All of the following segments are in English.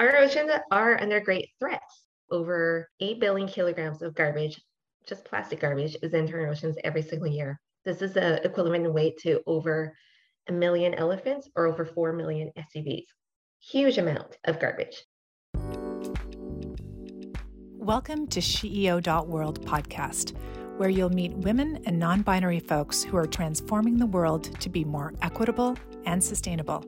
Our oceans are under great threat. Over 8 billion kilograms of garbage, just plastic garbage, is entering oceans every single year. This is the equivalent in weight to over a million elephants or over 4 million SUVs. Huge amount of garbage. Welcome to SheEO.world podcast, where you'll meet women and non binary folks who are transforming the world to be more equitable and sustainable.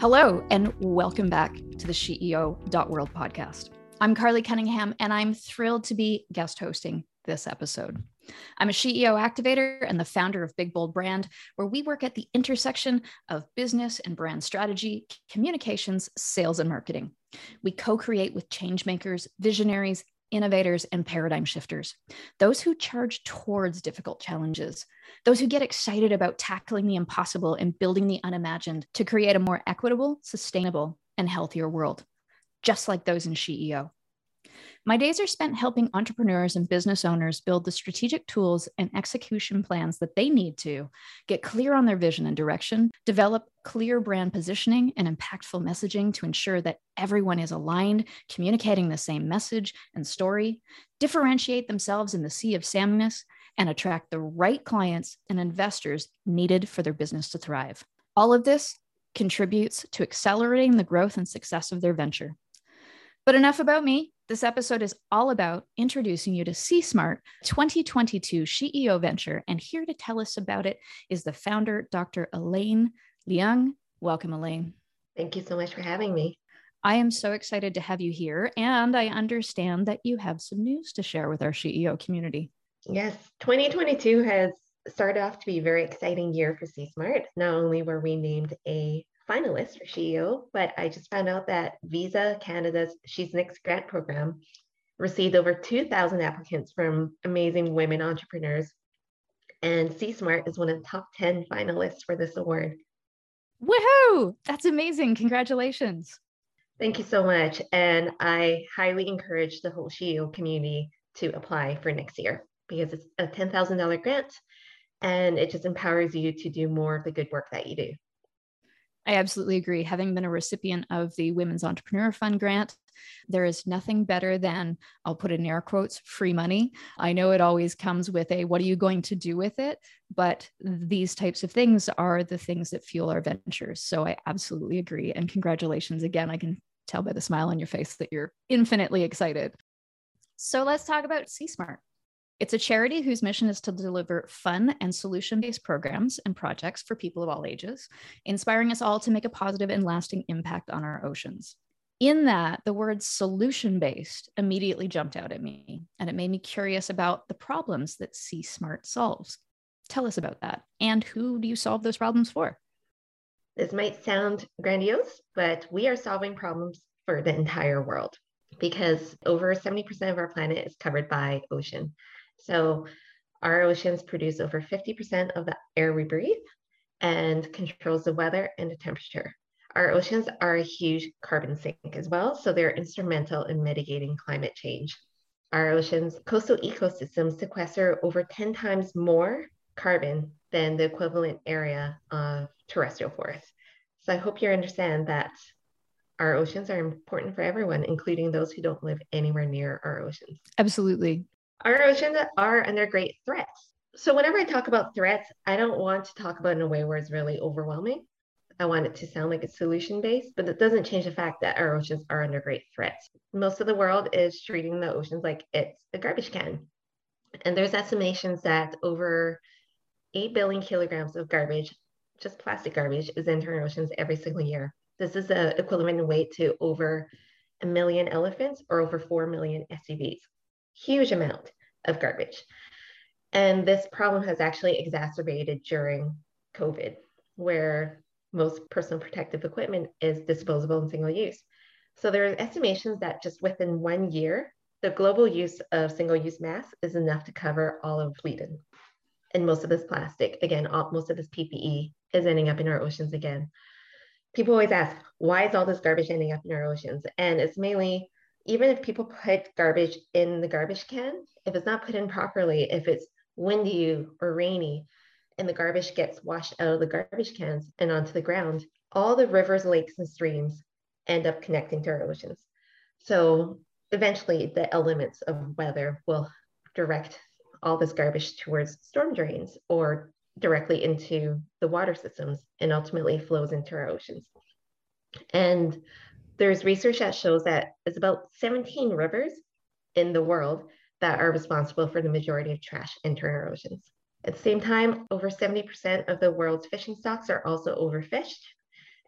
Hello, and welcome back to the SheEO.world podcast. I'm Carly Cunningham, and I'm thrilled to be guest hosting this episode. I'm a SheEO activator and the founder of Big Bold Brand, where we work at the intersection of business and brand strategy, communications, sales, and marketing. We co create with changemakers, visionaries, innovators, and paradigm shifters, those who charge towards difficult challenges, those who get excited about tackling the impossible and building the unimagined to create a more equitable, sustainable, and healthier world, just like those in SheEO. My days are spent helping entrepreneurs and business owners build the strategic tools and execution plans that they need to get clear on their vision and direction, develop clear brand positioning and impactful messaging to ensure that everyone is aligned, communicating the same message and story, differentiate themselves in the sea of sameness, and attract the right clients and investors needed for their business to thrive. All of this contributes to accelerating the growth and success of their venture. But enough about me. This episode is all about introducing you to Sea Smart 2022 SheEO venture. And here to tell us about it is the founder, Dr. Elaine Leung. Welcome, Elaine. Thank you so much for having me. I am so excited to have you here. And I understand that you have some news to share with our SheEO community. Yes, 2022 has started off to be a very exciting year for Sea Smart. Not only were we named a finalist for SheEO, but I just found out that Visa Canada's She's Next grant program received over 2,000 applicants from amazing women entrepreneurs. And Sea Smart is one of the top 10 finalists for this award. Woohoo! That's amazing. Congratulations. Thank you so much. And I highly encourage the whole SheEO community to apply for next year because it's a $10,000 grant and it just empowers you to do more of the good work that you do. I absolutely agree. Having been a recipient of the Women's Entrepreneur Fund grant, there is nothing better than, I'll put in air quotes, free money. I know it always comes with a, what are you going to do with it? But these types of things are the things that fuel our ventures. So I absolutely agree. And congratulations again. I can tell by the smile on your face that you're infinitely excited. So let's talk about Sea Smart. It's a charity whose mission is to deliver fun and solution based programs and projects for people of all ages, inspiring us all to make a positive and lasting impact on our oceans. In that, the word solution based immediately jumped out at me, and it made me curious about the problems that Sea Smart solves. Tell us about that. And who do you solve those problems for? This might sound grandiose, but we are solving problems for the entire world because over 70% of our planet is covered by ocean. So our oceans produce over 50% of the air we breathe and controls the weather and the temperature. Our oceans are a huge carbon sink as well, so they're instrumental in mitigating climate change. Our oceans, coastal ecosystems sequester over 10 times more carbon than the equivalent area of terrestrial forests. So I hope you understand that our oceans are important for everyone, including those who don't live anywhere near our oceans. Absolutely our oceans are under great threats. So whenever I talk about threats, I don't want to talk about in a way where it's really overwhelming. I want it to sound like it's solution based, but it doesn't change the fact that our oceans are under great threats. Most of the world is treating the oceans like it's a garbage can. And there's estimations that over 8 billion kilograms of garbage, just plastic garbage, is entering oceans every single year. This is the equivalent weight to over a million elephants or over 4 million SUVs huge amount of garbage. And this problem has actually exacerbated during COVID, where most personal protective equipment is disposable and single use. So there are estimations that just within one year, the global use of single use masks is enough to cover all of Sweden. And most of this plastic, again, all, most of this PPE is ending up in our oceans again. People always ask, why is all this garbage ending up in our oceans? And it's mainly even if people put garbage in the garbage can, if it's not put in properly, if it's windy or rainy, and the garbage gets washed out of the garbage cans and onto the ground, all the rivers, lakes, and streams end up connecting to our oceans. So eventually, the elements of weather will direct all this garbage towards storm drains or directly into the water systems and ultimately flows into our oceans. And there's research that shows that it's about 17 rivers in the world that are responsible for the majority of trash entering our oceans. At the same time, over 70% of the world's fishing stocks are also overfished.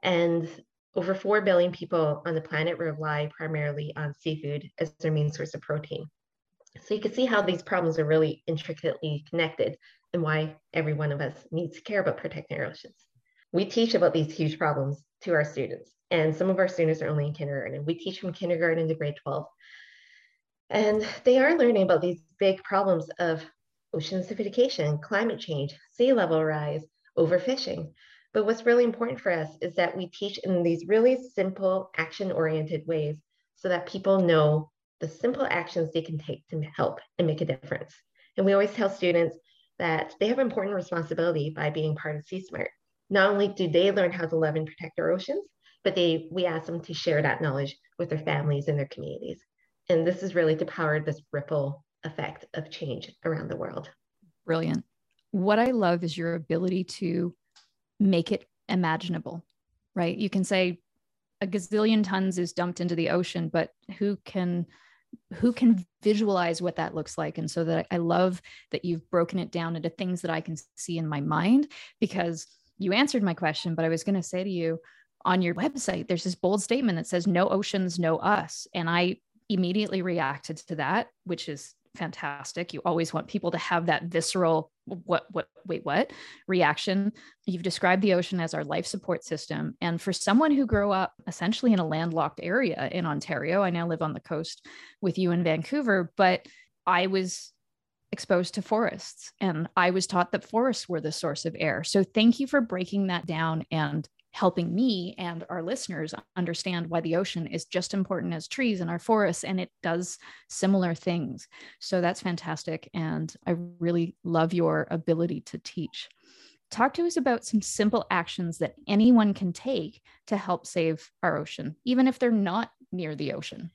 And over 4 billion people on the planet rely primarily on seafood as their main source of protein. So you can see how these problems are really intricately connected and why every one of us needs to care about protecting our oceans. We teach about these huge problems to our students, and some of our students are only in kindergarten. We teach from kindergarten to grade 12. And they are learning about these big problems of ocean acidification, climate change, sea level rise, overfishing. But what's really important for us is that we teach in these really simple, action oriented ways so that people know the simple actions they can take to help and make a difference. And we always tell students that they have important responsibility by being part of Sea Smart. Not only do they learn how to love and protect our oceans, but they we ask them to share that knowledge with their families and their communities. And this is really to power this ripple effect of change around the world. Brilliant. What I love is your ability to make it imaginable, right? You can say a gazillion tons is dumped into the ocean, but who can who can visualize what that looks like and so that i love that you've broken it down into things that i can see in my mind because you answered my question but i was going to say to you on your website there's this bold statement that says no oceans no us and i immediately reacted to that which is fantastic. You always want people to have that visceral, what, what, wait, what reaction. You've described the ocean as our life support system. And for someone who grew up essentially in a landlocked area in Ontario, I now live on the coast with you in Vancouver, but I was exposed to forests. And I was taught that forests were the source of air. So thank you for breaking that down and helping me and our listeners understand why the ocean is just important as trees and our forests and it does similar things. So that's fantastic. And i really love your ability to teach. Talk to us about some simple actions that anyone can take to help save our ocean even if they're not near the ocean.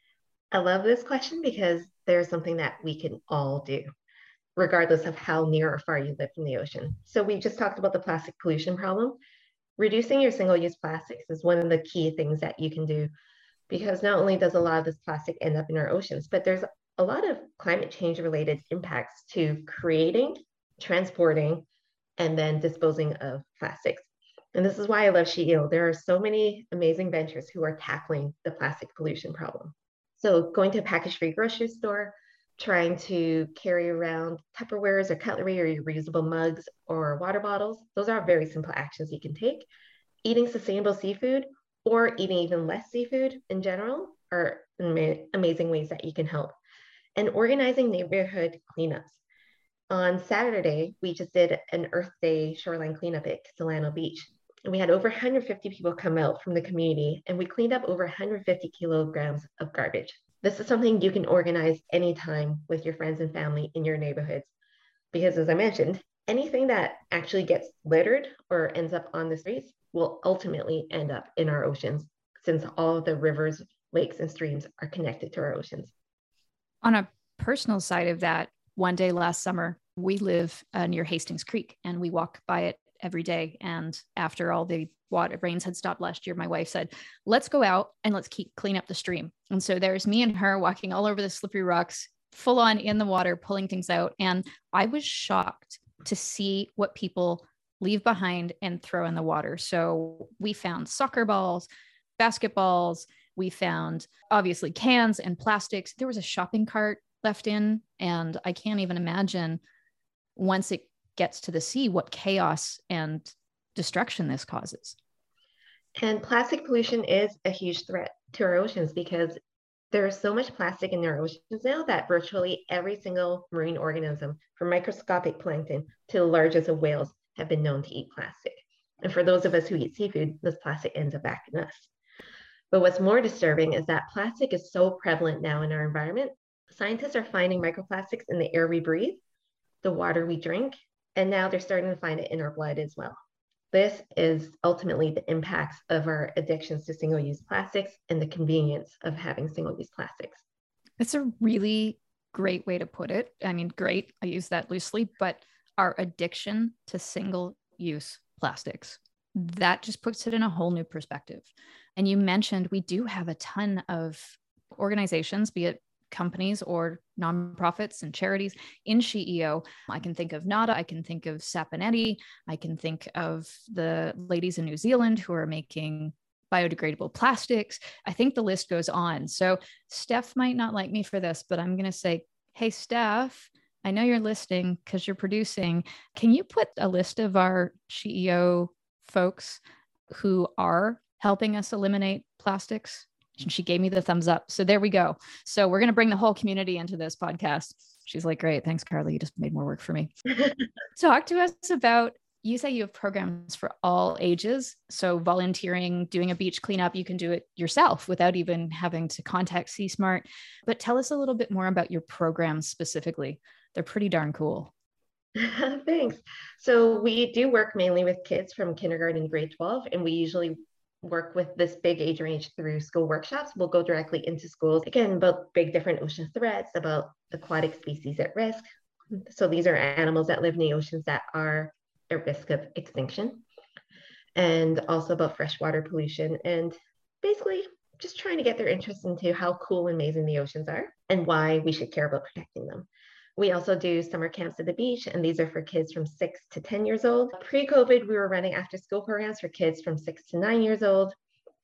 I love this question because there's something that we can all do regardless of how near or far you live from the ocean so we just talked about the plastic pollution problem reducing your single-use plastics is one of the key things that you can do because not only does a lot of this plastic end up in our oceans, but there's a lot of climate change related impacts to creating, transporting, and then disposing of plastics. And this is why I love SheEO. There are so many amazing ventures who are tackling the plastic pollution problem. So going to a package-free grocery store, trying to carry around Tupperwares or cutlery or reusable mugs or water bottles. Those are very simple actions you can take. Eating sustainable seafood or eating even less seafood in general are amazing ways that you can help. And organizing neighborhood cleanups. On Saturday, we just did an Earth Day shoreline cleanup at Solano Beach. And we had over 150 people come out from the community and we cleaned up over 150 kilograms of garbage. This is something you can organize anytime with your friends and family in your neighborhoods. Because as I mentioned, anything that actually gets littered or ends up on the streets will ultimately end up in our oceans since all of the rivers, lakes, and streams are connected to our oceans. On a personal side of that, one day last summer, we live uh, near Hastings Creek and we walk by it every day. And after all the water rains had stopped last year, my wife said, let's go out and let's keep clean up the stream. And so there's me and her walking all over the slippery rocks, full on in the water, pulling things out. And I was shocked to see what people leave behind and throw in the water. So we found soccer balls, basketballs, we found obviously cans and plastics. There was a shopping cart left in, and I can't even imagine once it gets to the sea what chaos and destruction this causes. And plastic pollution is a huge threat to our oceans because there's so much plastic in our oceans now that virtually every single marine organism, from microscopic plankton to the largest of whales, have been known to eat plastic. And for those of us who eat seafood, this plastic ends up back in us. But what's more disturbing is that plastic is so prevalent now in our environment. Scientists are finding microplastics in the air we breathe, the water we drink, and now they're starting to find it in our blood as well. This is ultimately the impacts of our addictions to single use plastics and the convenience of having single use plastics. It's a really great way to put it. I mean, great, I use that loosely, but our addiction to single use plastics, that just puts it in a whole new perspective. And you mentioned we do have a ton of organizations, be it companies or nonprofits and charities in SheEO. I can think of NADA, I can think of Saponetti, I can think of the ladies in New Zealand who are making biodegradable plastics. I think the list goes on. So Steph might not like me for this, but I'm going to say, hey, Steph, I know you're listening because you're producing. Can you put a list of our SheEO folks who are helping us eliminate plastics and she gave me the thumbs up. So there we go. So we're going to bring the whole community into this podcast. She's like, great. Thanks, Carly. You just made more work for me. Talk to us about you say you have programs for all ages. So volunteering, doing a beach cleanup, you can do it yourself without even having to contact Sea Smart. But tell us a little bit more about your programs specifically. They're pretty darn cool. Thanks. So we do work mainly with kids from kindergarten to grade 12, and we usually work with this big age range through school workshops. We'll go directly into schools, again, about big different ocean threats, about aquatic species at risk. So these are animals that live in the oceans that are at risk of extinction, and also about freshwater pollution, and basically just trying to get their interest into how cool and amazing the oceans are and why we should care about protecting them. We also do summer camps at the beach, and these are for kids from six to 10 years old. Pre COVID, we were running after school programs for kids from six to nine years old.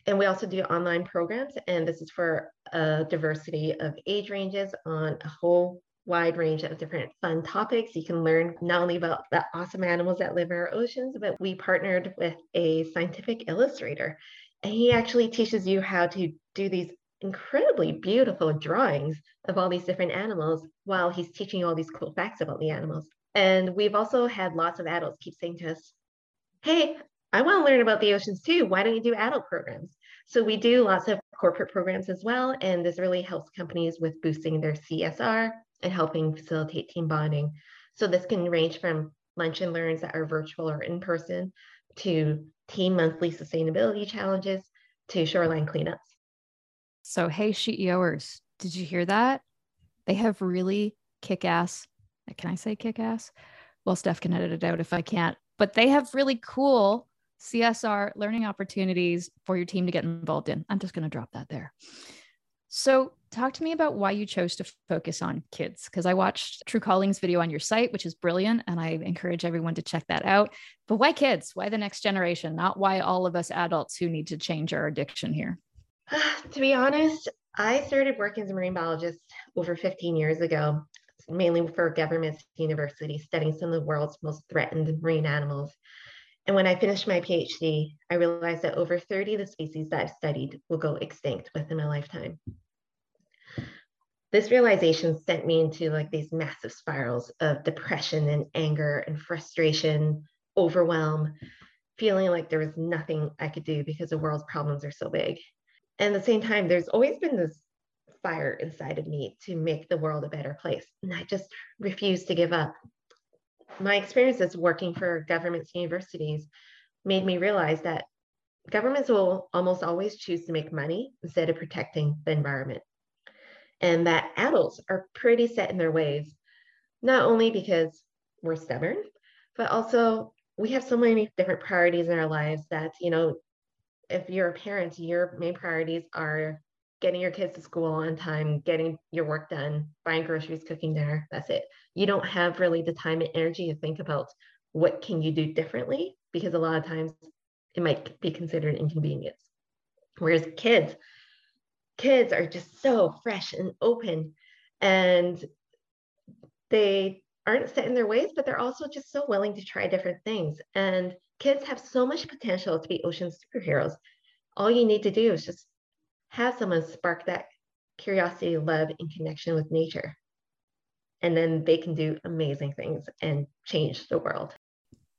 And we also do online programs, and this is for a diversity of age ranges on a whole wide range of different fun topics. You can learn not only about the awesome animals that live in our oceans, but we partnered with a scientific illustrator. And he actually teaches you how to do these incredibly beautiful drawings of all these different animals while he's teaching you all these cool facts about the animals. And we've also had lots of adults keep saying to us, Hey, I want to learn about the oceans too. Why don't you do adult programs? So we do lots of corporate programs as well. And this really helps companies with boosting their CSR and helping facilitate team bonding. So this can range from lunch and learns that are virtual or in person to team monthly sustainability challenges to shoreline cleanups. So, hey, SheEOers, did you hear that? They have really kick ass. Can I say kick ass? Well, Steph can edit it out if I can't, but they have really cool CSR learning opportunities for your team to get involved in. I'm just going to drop that there. So, talk to me about why you chose to focus on kids because I watched True Calling's video on your site, which is brilliant, and I encourage everyone to check that out. But why kids? Why the next generation? Not why all of us adults who need to change our addiction here. to be honest, I started working as a marine biologist over 15 years ago, mainly for government universities, studying some of the world's most threatened marine animals. And when I finished my PhD, I realized that over 30 of the species that I've studied will go extinct within my lifetime. This realization sent me into like these massive spirals of depression and anger and frustration, overwhelm, feeling like there was nothing I could do because the world's problems are so big. And at the same time, there's always been this fire inside of me to make the world a better place. And I just refuse to give up. My experiences working for governments and universities made me realize that governments will almost always choose to make money instead of protecting the environment. And that adults are pretty set in their ways, not only because we're stubborn, but also we have so many different priorities in our lives that, you know, if you're a parent, your main priorities are getting your kids to school on time, getting your work done, buying groceries, cooking dinner. That's it. You don't have really the time and energy to think about what can you do differently because a lot of times it might be considered inconvenience. Whereas kids, kids are just so fresh and open and they aren't set in their ways, but they're also just so willing to try different things. And kids have so much potential to be ocean superheroes. All you need to do is just have someone spark that curiosity, love, and connection with nature. And then they can do amazing things and change the world.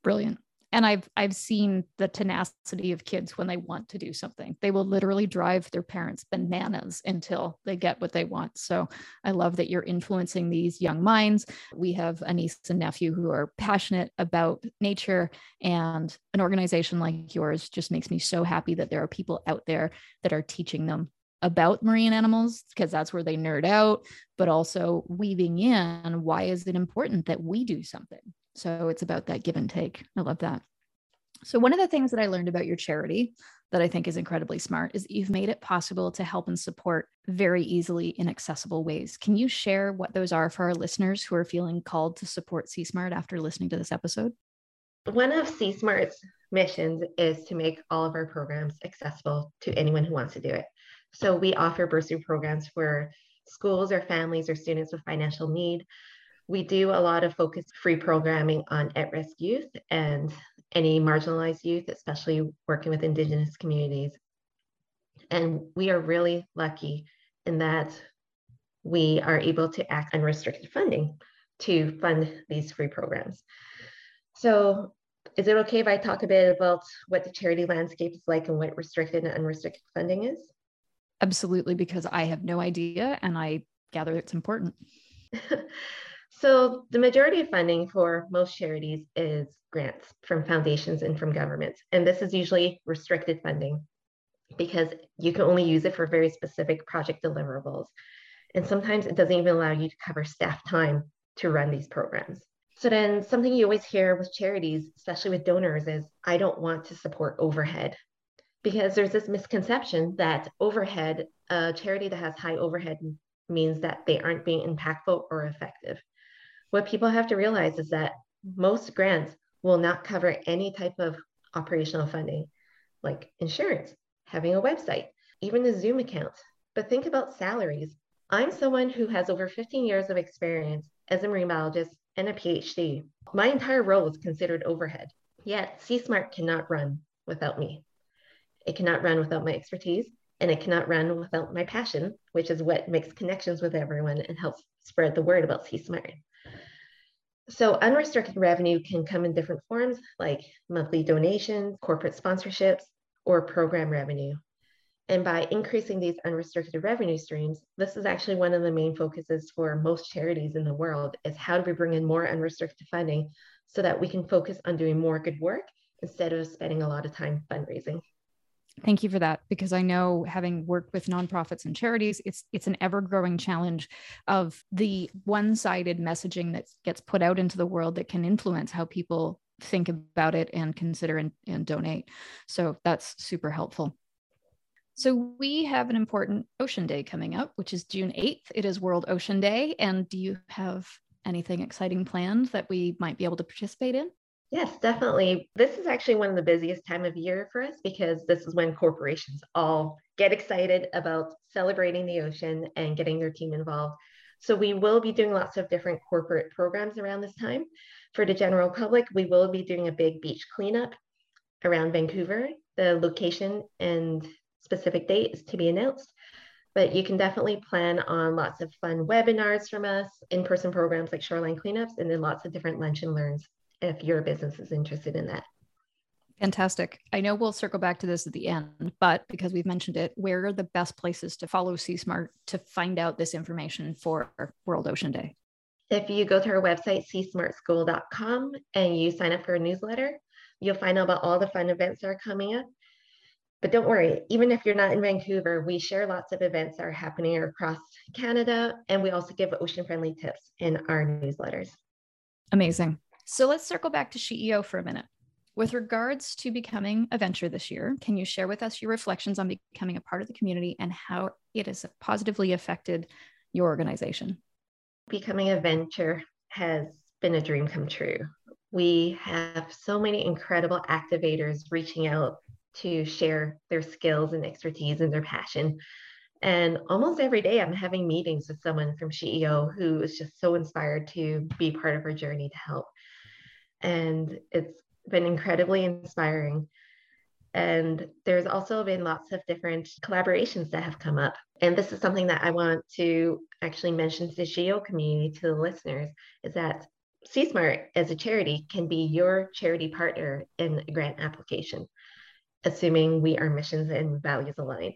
Brilliant. And i've i've seen the tenacity of kids when they want to do something. They will literally drive their parents bananas until they get what they want. So i love that you're influencing these young minds. We have a niece and nephew who are passionate about nature and an organization like yours just makes me so happy that there are people out there that are teaching them about marine animals because that's where they nerd out but also weaving in why is it important that we do something so it's about that give and take. I love that. So, one of the things that I learned about your charity that I think is incredibly smart is that you've made it possible to help and support very easily in accessible ways. Can you share what those are for our listeners who are feeling called to support Sea Smart after listening to this episode? One of Sea Smart's missions is to make all of our programs accessible to anyone who wants to do it. So, we offer bursary programs for schools or families or students with financial need we do a lot of focus free programming on at risk youth and any marginalized youth, especially working with Indigenous communities. And we are really lucky in that we are able to act unrestricted funding to fund these free programs. So, is it okay if I talk a bit about what the charity landscape is like and what restricted and unrestricted funding is? Absolutely, because I have no idea and I gather it's important. So the majority of funding for most charities is grants from foundations and from governments. And this is usually restricted funding because you can only use it for very specific project deliverables. And sometimes it doesn't even allow you to cover staff time to run these programs. So then something you always hear with charities, especially with donors, is I don't want to support overhead. Because there's this misconception that overhead, a charity that has high overhead means that they aren't being impactful or effective what people have to realize is that most grants will not cover any type of operational funding like insurance, having a website, even a Zoom account. But think about salaries. I'm someone who has over 15 years of experience as a marine biologist and a PhD. My entire role is considered overhead. Yet Sea Smart cannot run without me. It cannot run without my expertise, and it cannot run without my passion, which is what makes connections with everyone and helps spread the word about Sea Smart. So unrestricted revenue can come in different forms like monthly donations, corporate sponsorships, or program revenue. And by increasing these unrestricted revenue streams, this is actually one of the main focuses for most charities in the world is how do we bring in more unrestricted funding so that we can focus on doing more good work instead of spending a lot of time fundraising. Thank you for that because I know having worked with nonprofits and charities, it's it's an ever-growing challenge of the one-sided messaging that gets put out into the world that can influence how people think about it and consider and, and donate. So that's super helpful. So we have an important Ocean Day coming up, which is June 8th. It is World Ocean Day. And do you have anything exciting planned that we might be able to participate in? Yes, definitely. This is actually one of the busiest time of year for us because this is when corporations all get excited about celebrating the ocean and getting their team involved. So we will be doing lots of different corporate programs around this time. For the general public, we will be doing a big beach cleanup around Vancouver. The location and specific date is to be announced. But you can definitely plan on lots of fun webinars from us, in-person programs like shoreline cleanups, and then lots of different lunch and learns if your business is interested in that. Fantastic. I know we'll circle back to this at the end, but because we've mentioned it, where are the best places to follow Sea Smart to find out this information for World Ocean Day? If you go to our website, seasmartschool.com, and you sign up for a newsletter, you'll find out about all the fun events that are coming up. But don't worry, even if you're not in Vancouver, we share lots of events that are happening across Canada, and we also give ocean friendly tips in our newsletters. Amazing. So let's circle back to SheEO for a minute. With regards to becoming a venture this year, can you share with us your reflections on becoming a part of the community and how it has positively affected your organization? Becoming a venture has been a dream come true. We have so many incredible activators reaching out to share their skills and expertise and their passion. And almost every day, I'm having meetings with someone from SheEO who is just so inspired to be part of our journey to help and it's been incredibly inspiring. And there's also been lots of different collaborations that have come up. And this is something that I want to actually mention to the SheEO community, to the listeners, is that Sea Smart as a charity can be your charity partner in a grant application, assuming we are missions and values aligned.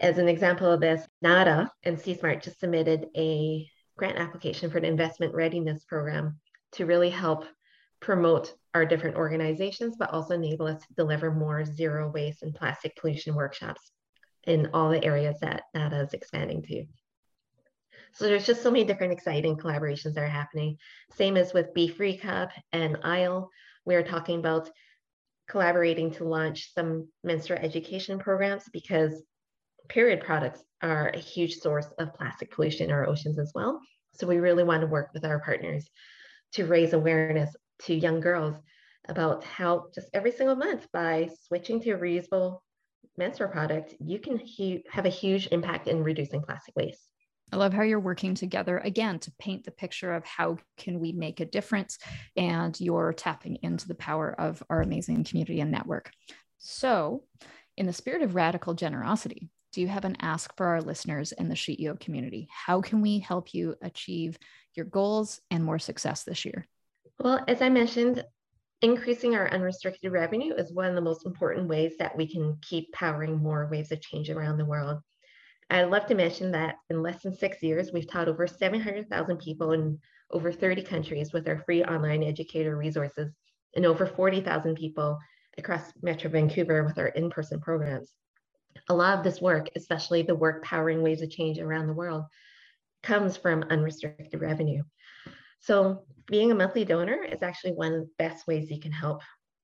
As an example of this, NADA and Sea Smart just submitted a grant application for an investment readiness program to really help promote our different organizations, but also enable us to deliver more zero waste and plastic pollution workshops in all the areas that NADA is expanding to. So there's just so many different exciting collaborations that are happening. Same as with Be Free Cup and Aisle, we're talking about collaborating to launch some menstrual education programs because period products are a huge source of plastic pollution in our oceans as well. So we really want to work with our partners to raise awareness to young girls about how just every single month by switching to a reusable menstrual product, you can have a huge impact in reducing plastic waste. I love how you're working together again to paint the picture of how can we make a difference and you're tapping into the power of our amazing community and network. So, in the spirit of radical generosity, do you have an ask for our listeners in the SheEO community? How can we help you achieve your goals and more success this year? Well, as I mentioned, increasing our unrestricted revenue is one of the most important ways that we can keep powering more waves of change around the world. I'd love to mention that in less than six years, we've taught over 700,000 people in over 30 countries with our free online educator resources and over 40,000 people across Metro Vancouver with our in person programs. A lot of this work, especially the work powering waves of change around the world, comes from unrestricted revenue. So, being a monthly donor is actually one of the best ways you can help.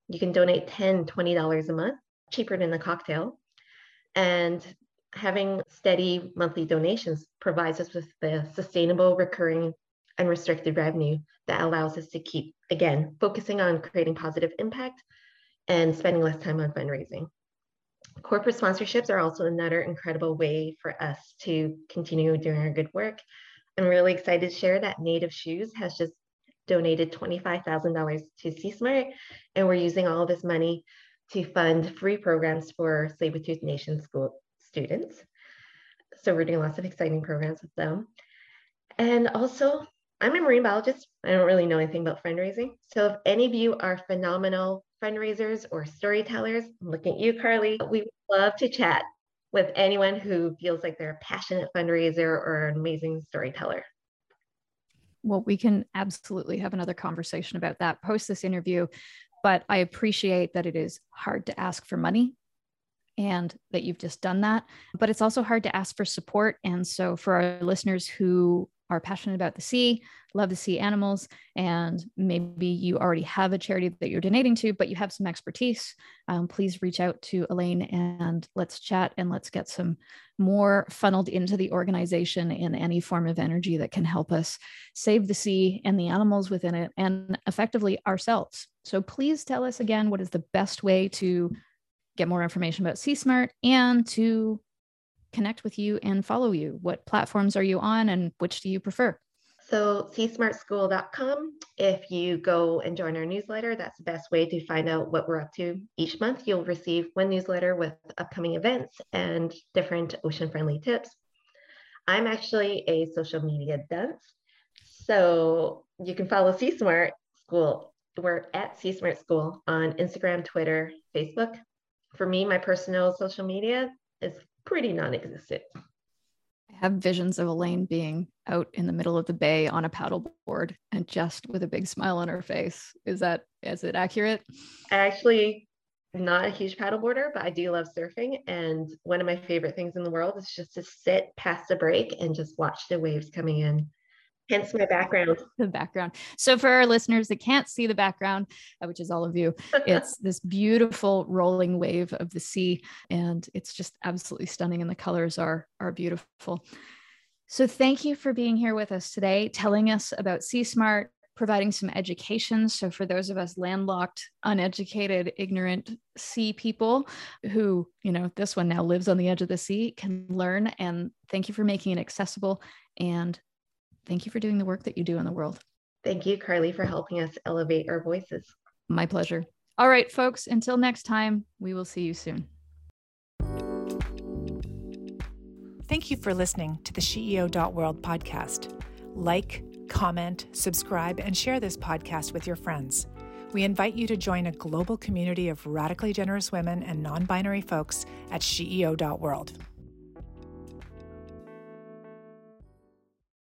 You can donate $10, $20 a month, cheaper than a cocktail. And having steady monthly donations provides us with the sustainable, recurring, unrestricted revenue that allows us to keep, again, focusing on creating positive impact and spending less time on fundraising. Corporate sponsorships are also another incredible way for us to continue doing our good work. I'm really excited to share that Native Shoes has just donated $25,000 to Sea Smart, and we're using all this money to fund free programs for Tsleil-Waututh Nation school students. So we're doing lots of exciting programs with them. And also, I'm a marine biologist. I don't really know anything about fundraising. So if any of you are phenomenal fundraisers or storytellers, I'm looking at you, Carly. We would love to chat with anyone who feels like they're a passionate fundraiser or an amazing storyteller. Well, we can absolutely have another conversation about that post this interview. But I appreciate that it is hard to ask for money and that you've just done that. But it's also hard to ask for support. And so, for our listeners who are passionate about the sea, love the sea animals, and maybe you already have a charity that you're donating to, but you have some expertise, um, please reach out to Elaine and let's chat and let's get some more funneled into the organization in any form of energy that can help us save the sea and the animals within it and effectively ourselves. So please tell us again what is the best way to get more information about Sea Smart and to connect with you and follow you. What platforms are you on and which do you prefer? So, seasmartschool.com. If you go and join our newsletter, that's the best way to find out what we're up to each month. You'll receive one newsletter with upcoming events and different ocean friendly tips. I'm actually a social media dunce. So, you can follow Sea Smart School. We're at Sea Smart School on Instagram, Twitter, Facebook, for me, my personal social media is pretty non existent. I have visions of Elaine being out in the middle of the bay on a paddleboard and just with a big smile on her face. Is that is it accurate? I actually not a huge paddleboarder, but I do love surfing. And one of my favorite things in the world is just to sit past a break and just watch the waves coming in hence my background. The background. So for our listeners that can't see the background uh, which is all of you it's this beautiful rolling wave of the sea and it's just absolutely stunning and the colors are are beautiful. So thank you for being here with us today telling us about Sea Smart providing some education. So for those of us landlocked uneducated ignorant sea people who you know this one now lives on the edge of the sea can learn and thank you for making it accessible and thank you for doing the work that you do in the world. Thank you, Carly, for helping us elevate our voices. My pleasure. All right, folks, until next time, we will see you soon. Thank you for listening to the SheEO.world podcast. Like, comment, subscribe, and share this podcast with your friends. We invite you to join a global community of radically generous women and non binary folks at SheEO.world.